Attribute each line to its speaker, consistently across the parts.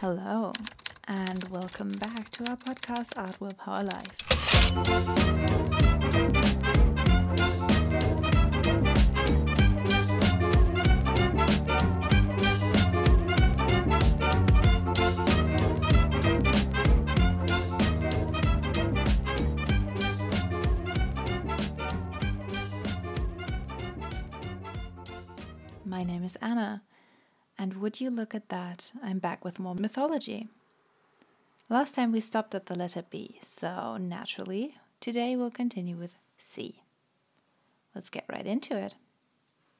Speaker 1: Hello, and welcome back to our podcast Art Will Power Life. My name is Anna, and would you look at that, I'm back with more mythology. Last time we stopped at the letter B, so naturally, today we'll continue with C. Let's get right into it.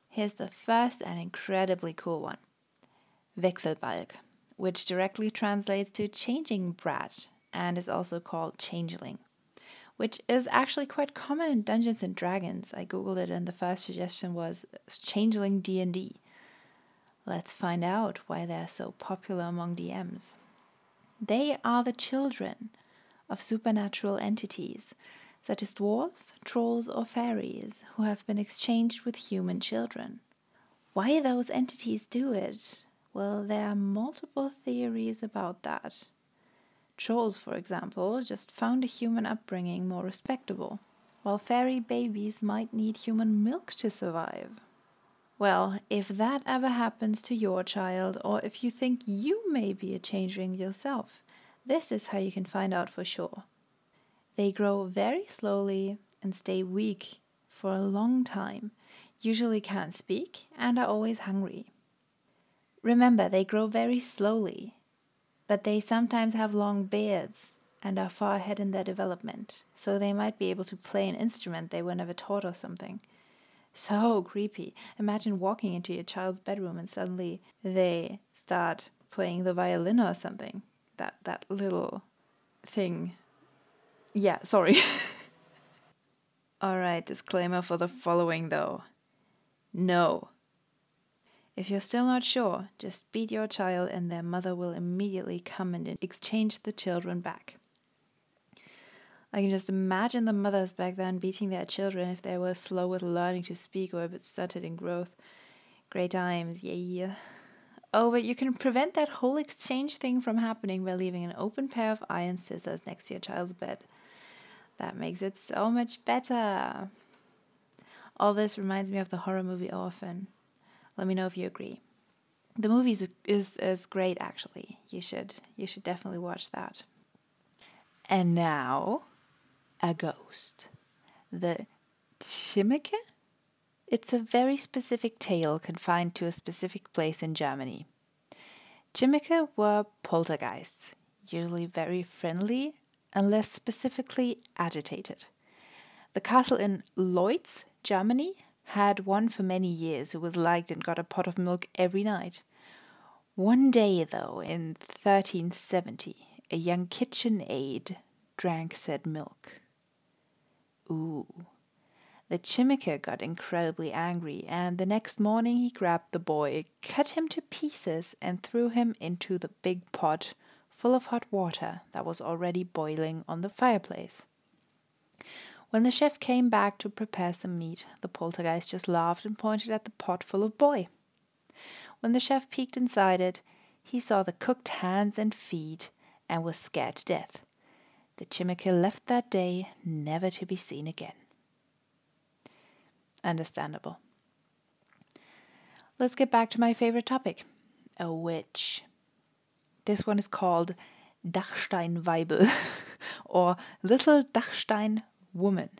Speaker 1: Here's the first and incredibly cool one Wechselbalg, which directly translates to changing brat and is also called changeling which is actually quite common in Dungeons and Dragons. I googled it and the first suggestion was changeling D&D. Let's find out why they're so popular among DMs. They are the children of supernatural entities such as dwarves, trolls, or fairies who have been exchanged with human children. Why those entities do it? Well, there are multiple theories about that. Trolls, for example, just found a human upbringing more respectable, while fairy babies might need human milk to survive. Well, if that ever happens to your child, or if you think you may be a changeling yourself, this is how you can find out for sure. They grow very slowly and stay weak for a long time, usually can't speak, and are always hungry. Remember, they grow very slowly, but they sometimes have long beards and are far ahead in their development, so they might be able to play an instrument they were never taught or something. So creepy. Imagine walking into your child's bedroom and suddenly they start playing the violin or something. That that little thing. Yeah, sorry. All right, disclaimer for the following though. No, if you're still not sure, just beat your child and their mother will immediately come and exchange the children back. I can just imagine the mothers back then beating their children if they were slow with learning to speak or a bit stunted in growth. Great times, yeah. Oh, but you can prevent that whole exchange thing from happening by leaving an open pair of iron scissors next to your child's bed. That makes it so much better. All this reminds me of the horror movie Orphan. Let me know if you agree. The movie is, is, is great actually. You should you should definitely watch that. And now a ghost. The Chimmeke? It's a very specific tale confined to a specific place in Germany. Chimmeke were poltergeists, usually very friendly unless specifically agitated. The castle in Loitz, Germany, had one for many years who was liked and got a pot of milk every night. One day, though, in 1370, a young kitchen aide drank said milk. Ooh. The Chimmeke got incredibly angry, and the next morning he grabbed the boy, cut him to pieces, and threw him into the big pot full of hot water that was already boiling on the fireplace. When the chef came back to prepare some meat, the poltergeist just laughed and pointed at the pot full of boy. When the chef peeked inside it, he saw the cooked hands and feet and was scared to death. The Chimmeke left that day, never to be seen again. Understandable. Let's get back to my favorite topic a witch. This one is called Dachsteinweibel or Little Dachstein woman.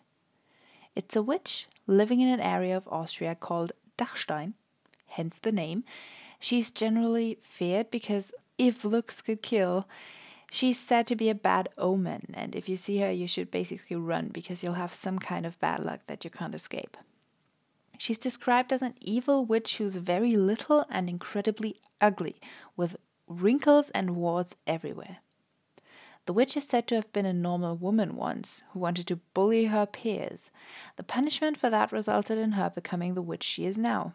Speaker 1: It's a witch living in an area of Austria called Dachstein, hence the name. She's generally feared because if looks could kill, she's said to be a bad omen, and if you see her, you should basically run because you'll have some kind of bad luck that you can't escape. She's described as an evil witch who's very little and incredibly ugly, with wrinkles and warts everywhere. The witch is said to have been a normal woman once who wanted to bully her peers. The punishment for that resulted in her becoming the witch she is now.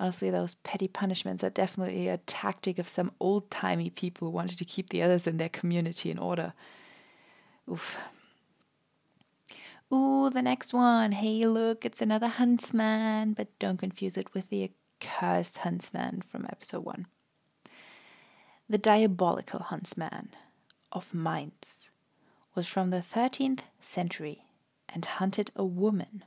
Speaker 1: Honestly, those petty punishments are definitely a tactic of some old timey people who wanted to keep the others in their community in order. Oof. Ooh, the next one. Hey, look, it's another huntsman, but don't confuse it with the accursed huntsman from episode one. The diabolical huntsman of Mainz was from the 13th century and hunted a woman.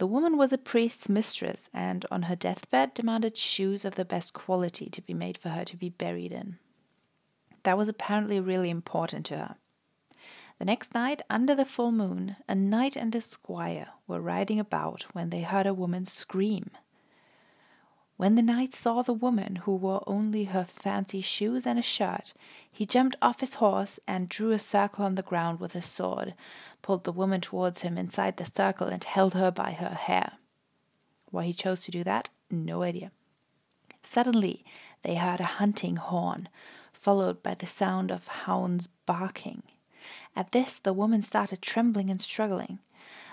Speaker 1: The woman was a priest's mistress and on her deathbed demanded shoes of the best quality to be made for her to be buried in. That was apparently really important to her. The next night, under the full moon, a knight and a squire were riding about when they heard a woman scream. When the knight saw the woman, who wore only her fancy shoes and a shirt, he jumped off his horse and drew a circle on the ground with his sword, pulled the woman towards him inside the circle, and held her by her hair. Why he chose to do that, no idea. Suddenly, they heard a hunting horn, followed by the sound of hounds barking. At this, the woman started trembling and struggling.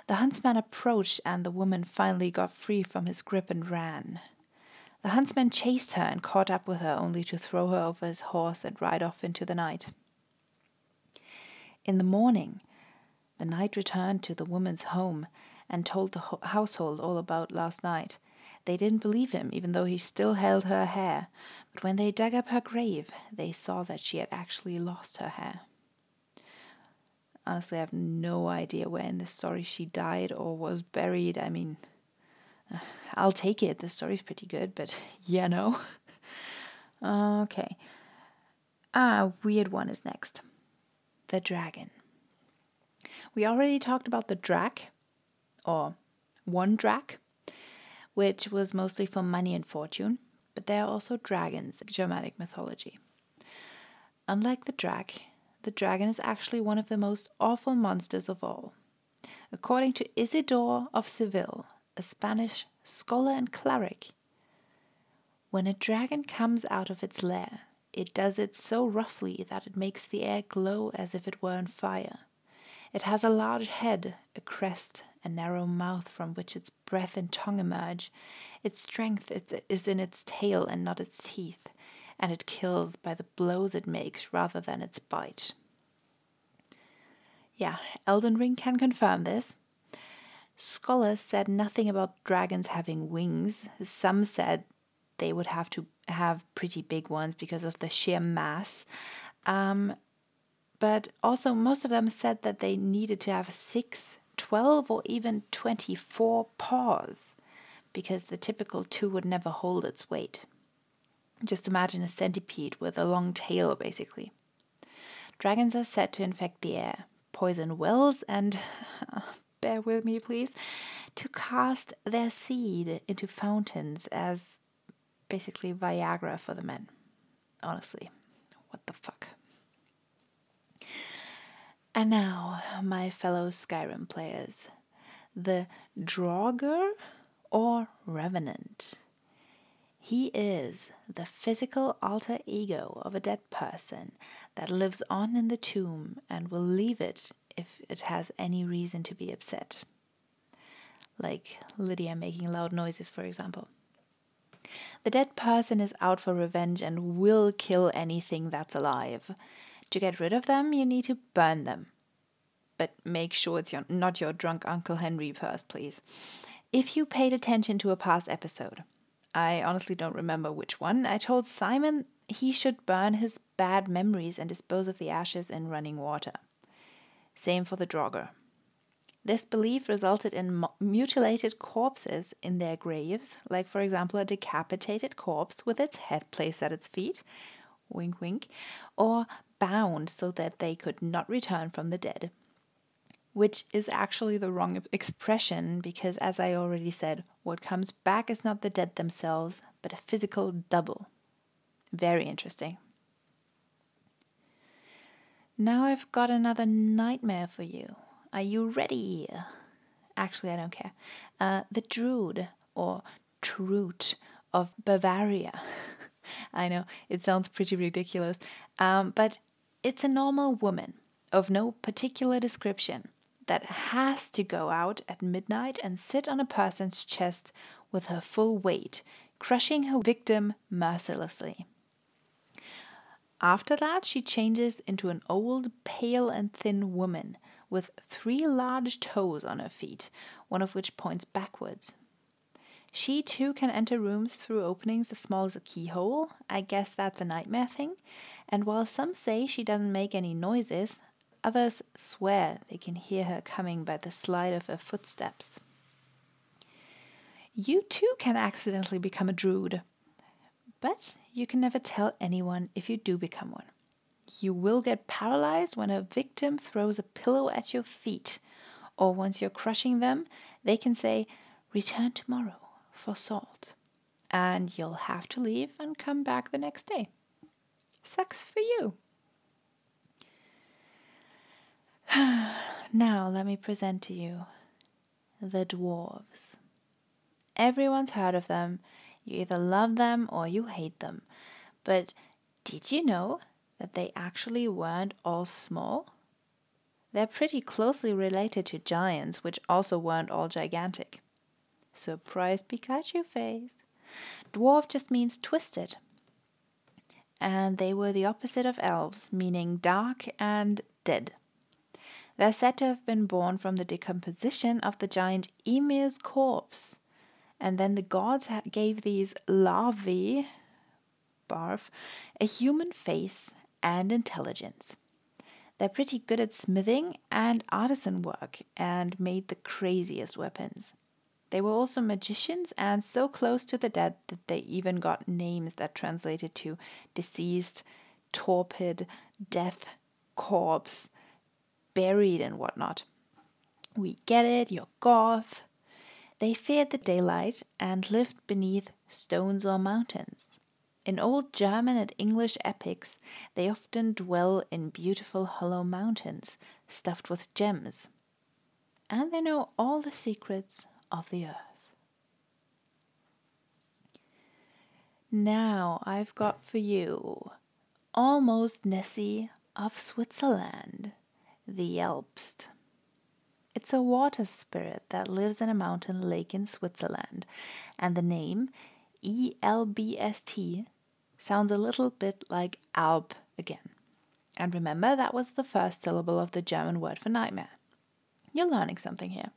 Speaker 1: The huntsman approached, and the woman finally got free from his grip and ran. The huntsman chased her and caught up with her, only to throw her over his horse and ride off into the night. In the morning, the knight returned to the woman's home and told the household all about last night. They didn't believe him, even though he still held her hair. But when they dug up her grave, they saw that she had actually lost her hair. Honestly, I have no idea where in the story she died or was buried. I mean, I'll take it. The story's pretty good, but yeah, no. okay. Ah, weird one is next. The dragon. We already talked about the drac, or one drac, which was mostly for money and fortune, but there are also dragons in Germanic mythology. Unlike the drac, the dragon is actually one of the most awful monsters of all. According to Isidore of Seville, a Spanish scholar and cleric. When a dragon comes out of its lair, it does it so roughly that it makes the air glow as if it were on fire. It has a large head, a crest, a narrow mouth from which its breath and tongue emerge. Its strength is in its tail and not its teeth, and it kills by the blows it makes rather than its bite. Yeah, Elden Ring can confirm this. Scholars said nothing about dragons having wings. Some said they would have to have pretty big ones because of the sheer mass. Um, but also, most of them said that they needed to have six, 12, or even 24 paws because the typical two would never hold its weight. Just imagine a centipede with a long tail, basically. Dragons are said to infect the air, poison wells, and bear with me please, to cast their seed into fountains as basically Viagra for the men. Honestly, what the fuck? And now, my fellow Skyrim players, the Draugr or Revenant. He is the physical alter ego of a dead person that lives on in the tomb and will leave it if it has any reason to be upset. Like Lydia making loud noises, for example. The dead person is out for revenge and will kill anything that's alive. To get rid of them, you need to burn them. But make sure it's your, not your drunk Uncle Henry first, please. If you paid attention to a past episode, I honestly don't remember which one, I told Simon he should burn his bad memories and dispose of the ashes in running water. Same for the Draugr. This belief resulted in mutilated corpses in their graves, like, for example, a decapitated corpse with its head placed at its feet, wink wink, or bound so that they could not return from the dead. Which is actually the wrong expression because, as I already said, what comes back is not the dead themselves, but a physical double. Very interesting. Now I've got another nightmare for you. Are you ready? Actually, I don't care. Uh, the Druid, or Trute of Bavaria. I know, it sounds pretty ridiculous, um, but it's a normal woman of no particular description that has to go out at midnight and sit on a person's chest with her full weight, crushing her victim mercilessly. After that, she changes into an old, pale, and thin woman with three large toes on her feet, one of which points backwards. She too can enter rooms through openings as small as a keyhole. I guess that's a nightmare thing. And while some say she doesn't make any noises, others swear they can hear her coming by the slide of her footsteps. You too can accidentally become a druid, but you can never tell anyone if you do become one. You will get paralyzed when a victim throws a pillow at your feet, or once you're crushing them, they can say, Return tomorrow for salt, and you'll have to leave and come back the next day. Sucks for you. now let me present to you the dwarves. Everyone's heard of them. You either love them or you hate them. But did you know that they actually weren't all small? They're pretty closely related to giants, which also weren't all gigantic. Surprise Pikachu face. Dwarf just means twisted, and they were the opposite of elves, meaning dark and dead. They're said to have been born from the decomposition of the giant Ymir's corpse. And then the gods gave these larvae, barf, a human face and intelligence. They're pretty good at smithing and artisan work and made the craziest weapons. They were also magicians and so close to the dead that they even got names that translated to deceased, torpid, death, corpse, buried, and whatnot. We get it, you're goth. They feared the daylight and lived beneath stones or mountains. In old German and English epics, they often dwell in beautiful hollow mountains stuffed with gems. And they know all the secrets of the earth. Now I've got for you almost Nessie of Switzerland, the Elbst. It's a water spirit that lives in a mountain lake in Switzerland, and the name E L B S T sounds a little bit like Alp again. And remember, that was the first syllable of the German word for nightmare. You're learning something here.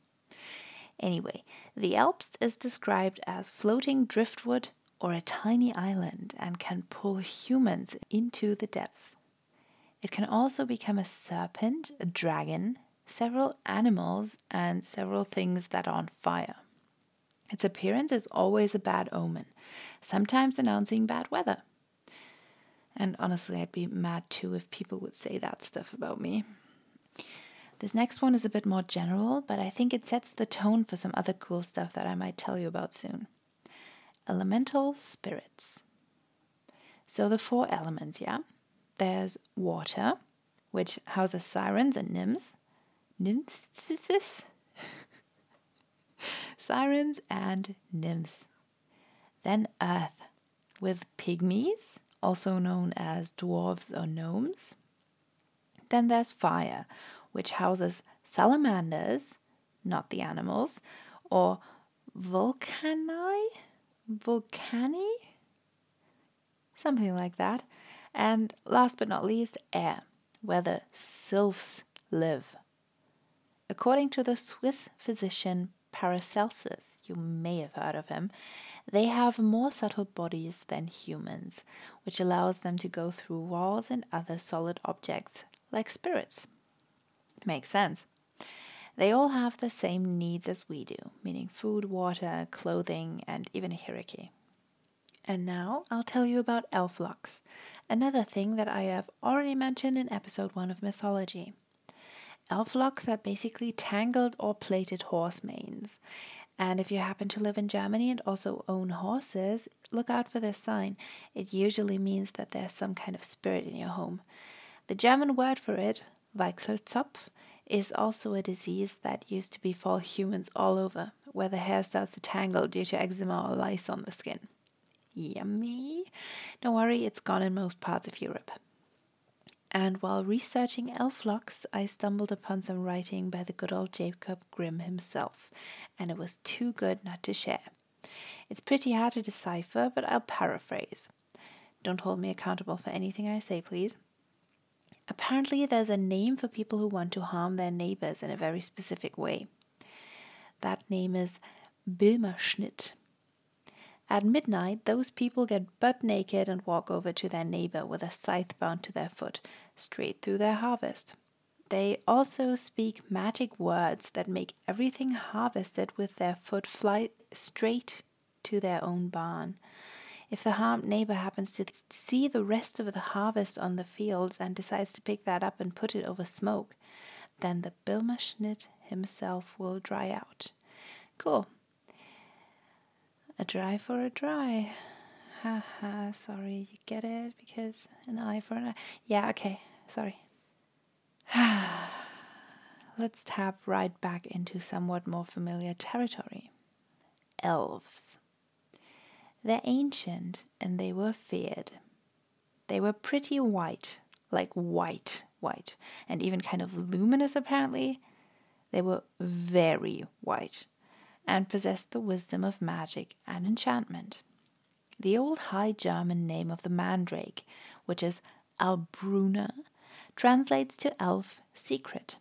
Speaker 1: Anyway, the Elbst is described as floating driftwood or a tiny island and can pull humans into the depths. It can also become a serpent, a dragon, several animals, and several things that are on fire. Its appearance is always a bad omen, sometimes announcing bad weather. And honestly, I'd be mad too if people would say that stuff about me. This next one is a bit more general, but I think it sets the tone for some other cool stuff that I might tell you about soon. Elemental spirits. So the four elements, yeah? There's water, which houses sirens and nymphs. Nymphs? sirens and nymphs. Then earth, with pygmies, also known as dwarves or gnomes. Then there's fire, which houses salamanders, not the animals, or volcani, volcani, something like that. And last but not least, air, where the sylphs live. According to the Swiss physician Paracelsus, you may have heard of him, they have more subtle bodies than humans, which allows them to go through walls and other solid objects, like spirits. Makes sense. They all have the same needs as we do, meaning food, water, clothing, and even a hierarchy. And now I'll tell you about elflocks, another thing that I have already mentioned in episode 1 of Mythology. Elflocks are basically tangled or plaited horse manes. And if you happen to live in Germany and also own horses, look out for this sign. It usually means that there's some kind of spirit in your home. The German word for it, Weichselzopf is also a disease that used to befall humans all over, where the hair starts to tangle due to eczema or lice on the skin. Yummy! Don't worry, it's gone in most parts of Europe. And while researching elflocks, I stumbled upon some writing by the good old Jacob Grimm himself, and it was too good not to share. It's pretty hard to decipher, but I'll paraphrase. Don't hold me accountable for anything I say, please. Apparently, there's a name for people who want to harm their neighbors in a very specific way. That name is Bilmerschnitt. At midnight, those people get butt naked and walk over to their neighbor with a scythe bound to their foot, straight through their harvest. They also speak magic words that make everything harvested with their foot fly straight to their own barn. If the harmed neighbor happens to see the rest of the harvest on the fields and decides to pick that up and put it over smoke, then the Bilmerschnitt himself will dry out. Cool. A dry for a dry. Haha, sorry, you get it? Because an eye for an eye. Yeah, okay, sorry. Let's tap right back into somewhat more familiar territory. Elves. They're ancient and they were feared. They were pretty white, like white, white, and even kind of luminous apparently. They were very white and possessed the wisdom of magic and enchantment. The old High German name of the mandrake, which is Albruna, translates to elf secret.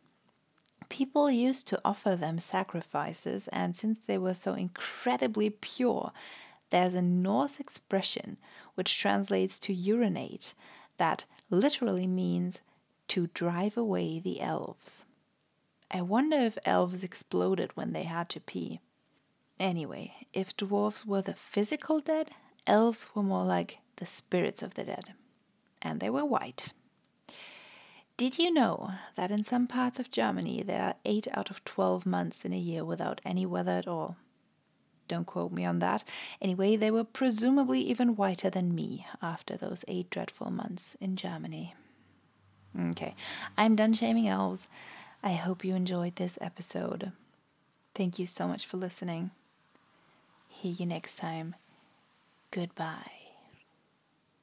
Speaker 1: People used to offer them sacrifices, and since they were so incredibly pure, there's a Norse expression which translates to urinate that literally means to drive away the elves. I wonder if elves exploded when they had to pee. Anyway, if dwarves were the physical dead, elves were more like the spirits of the dead. And they were white. Did you know that in some parts of Germany there are 8 out of 12 months in a year without any weather at all? Don't quote me on that. Anyway, they were presumably even whiter than me after those eight dreadful months in Germany. Okay, I'm done shaming elves. I hope you enjoyed this episode. Thank you so much for listening. Hear you next time. Goodbye.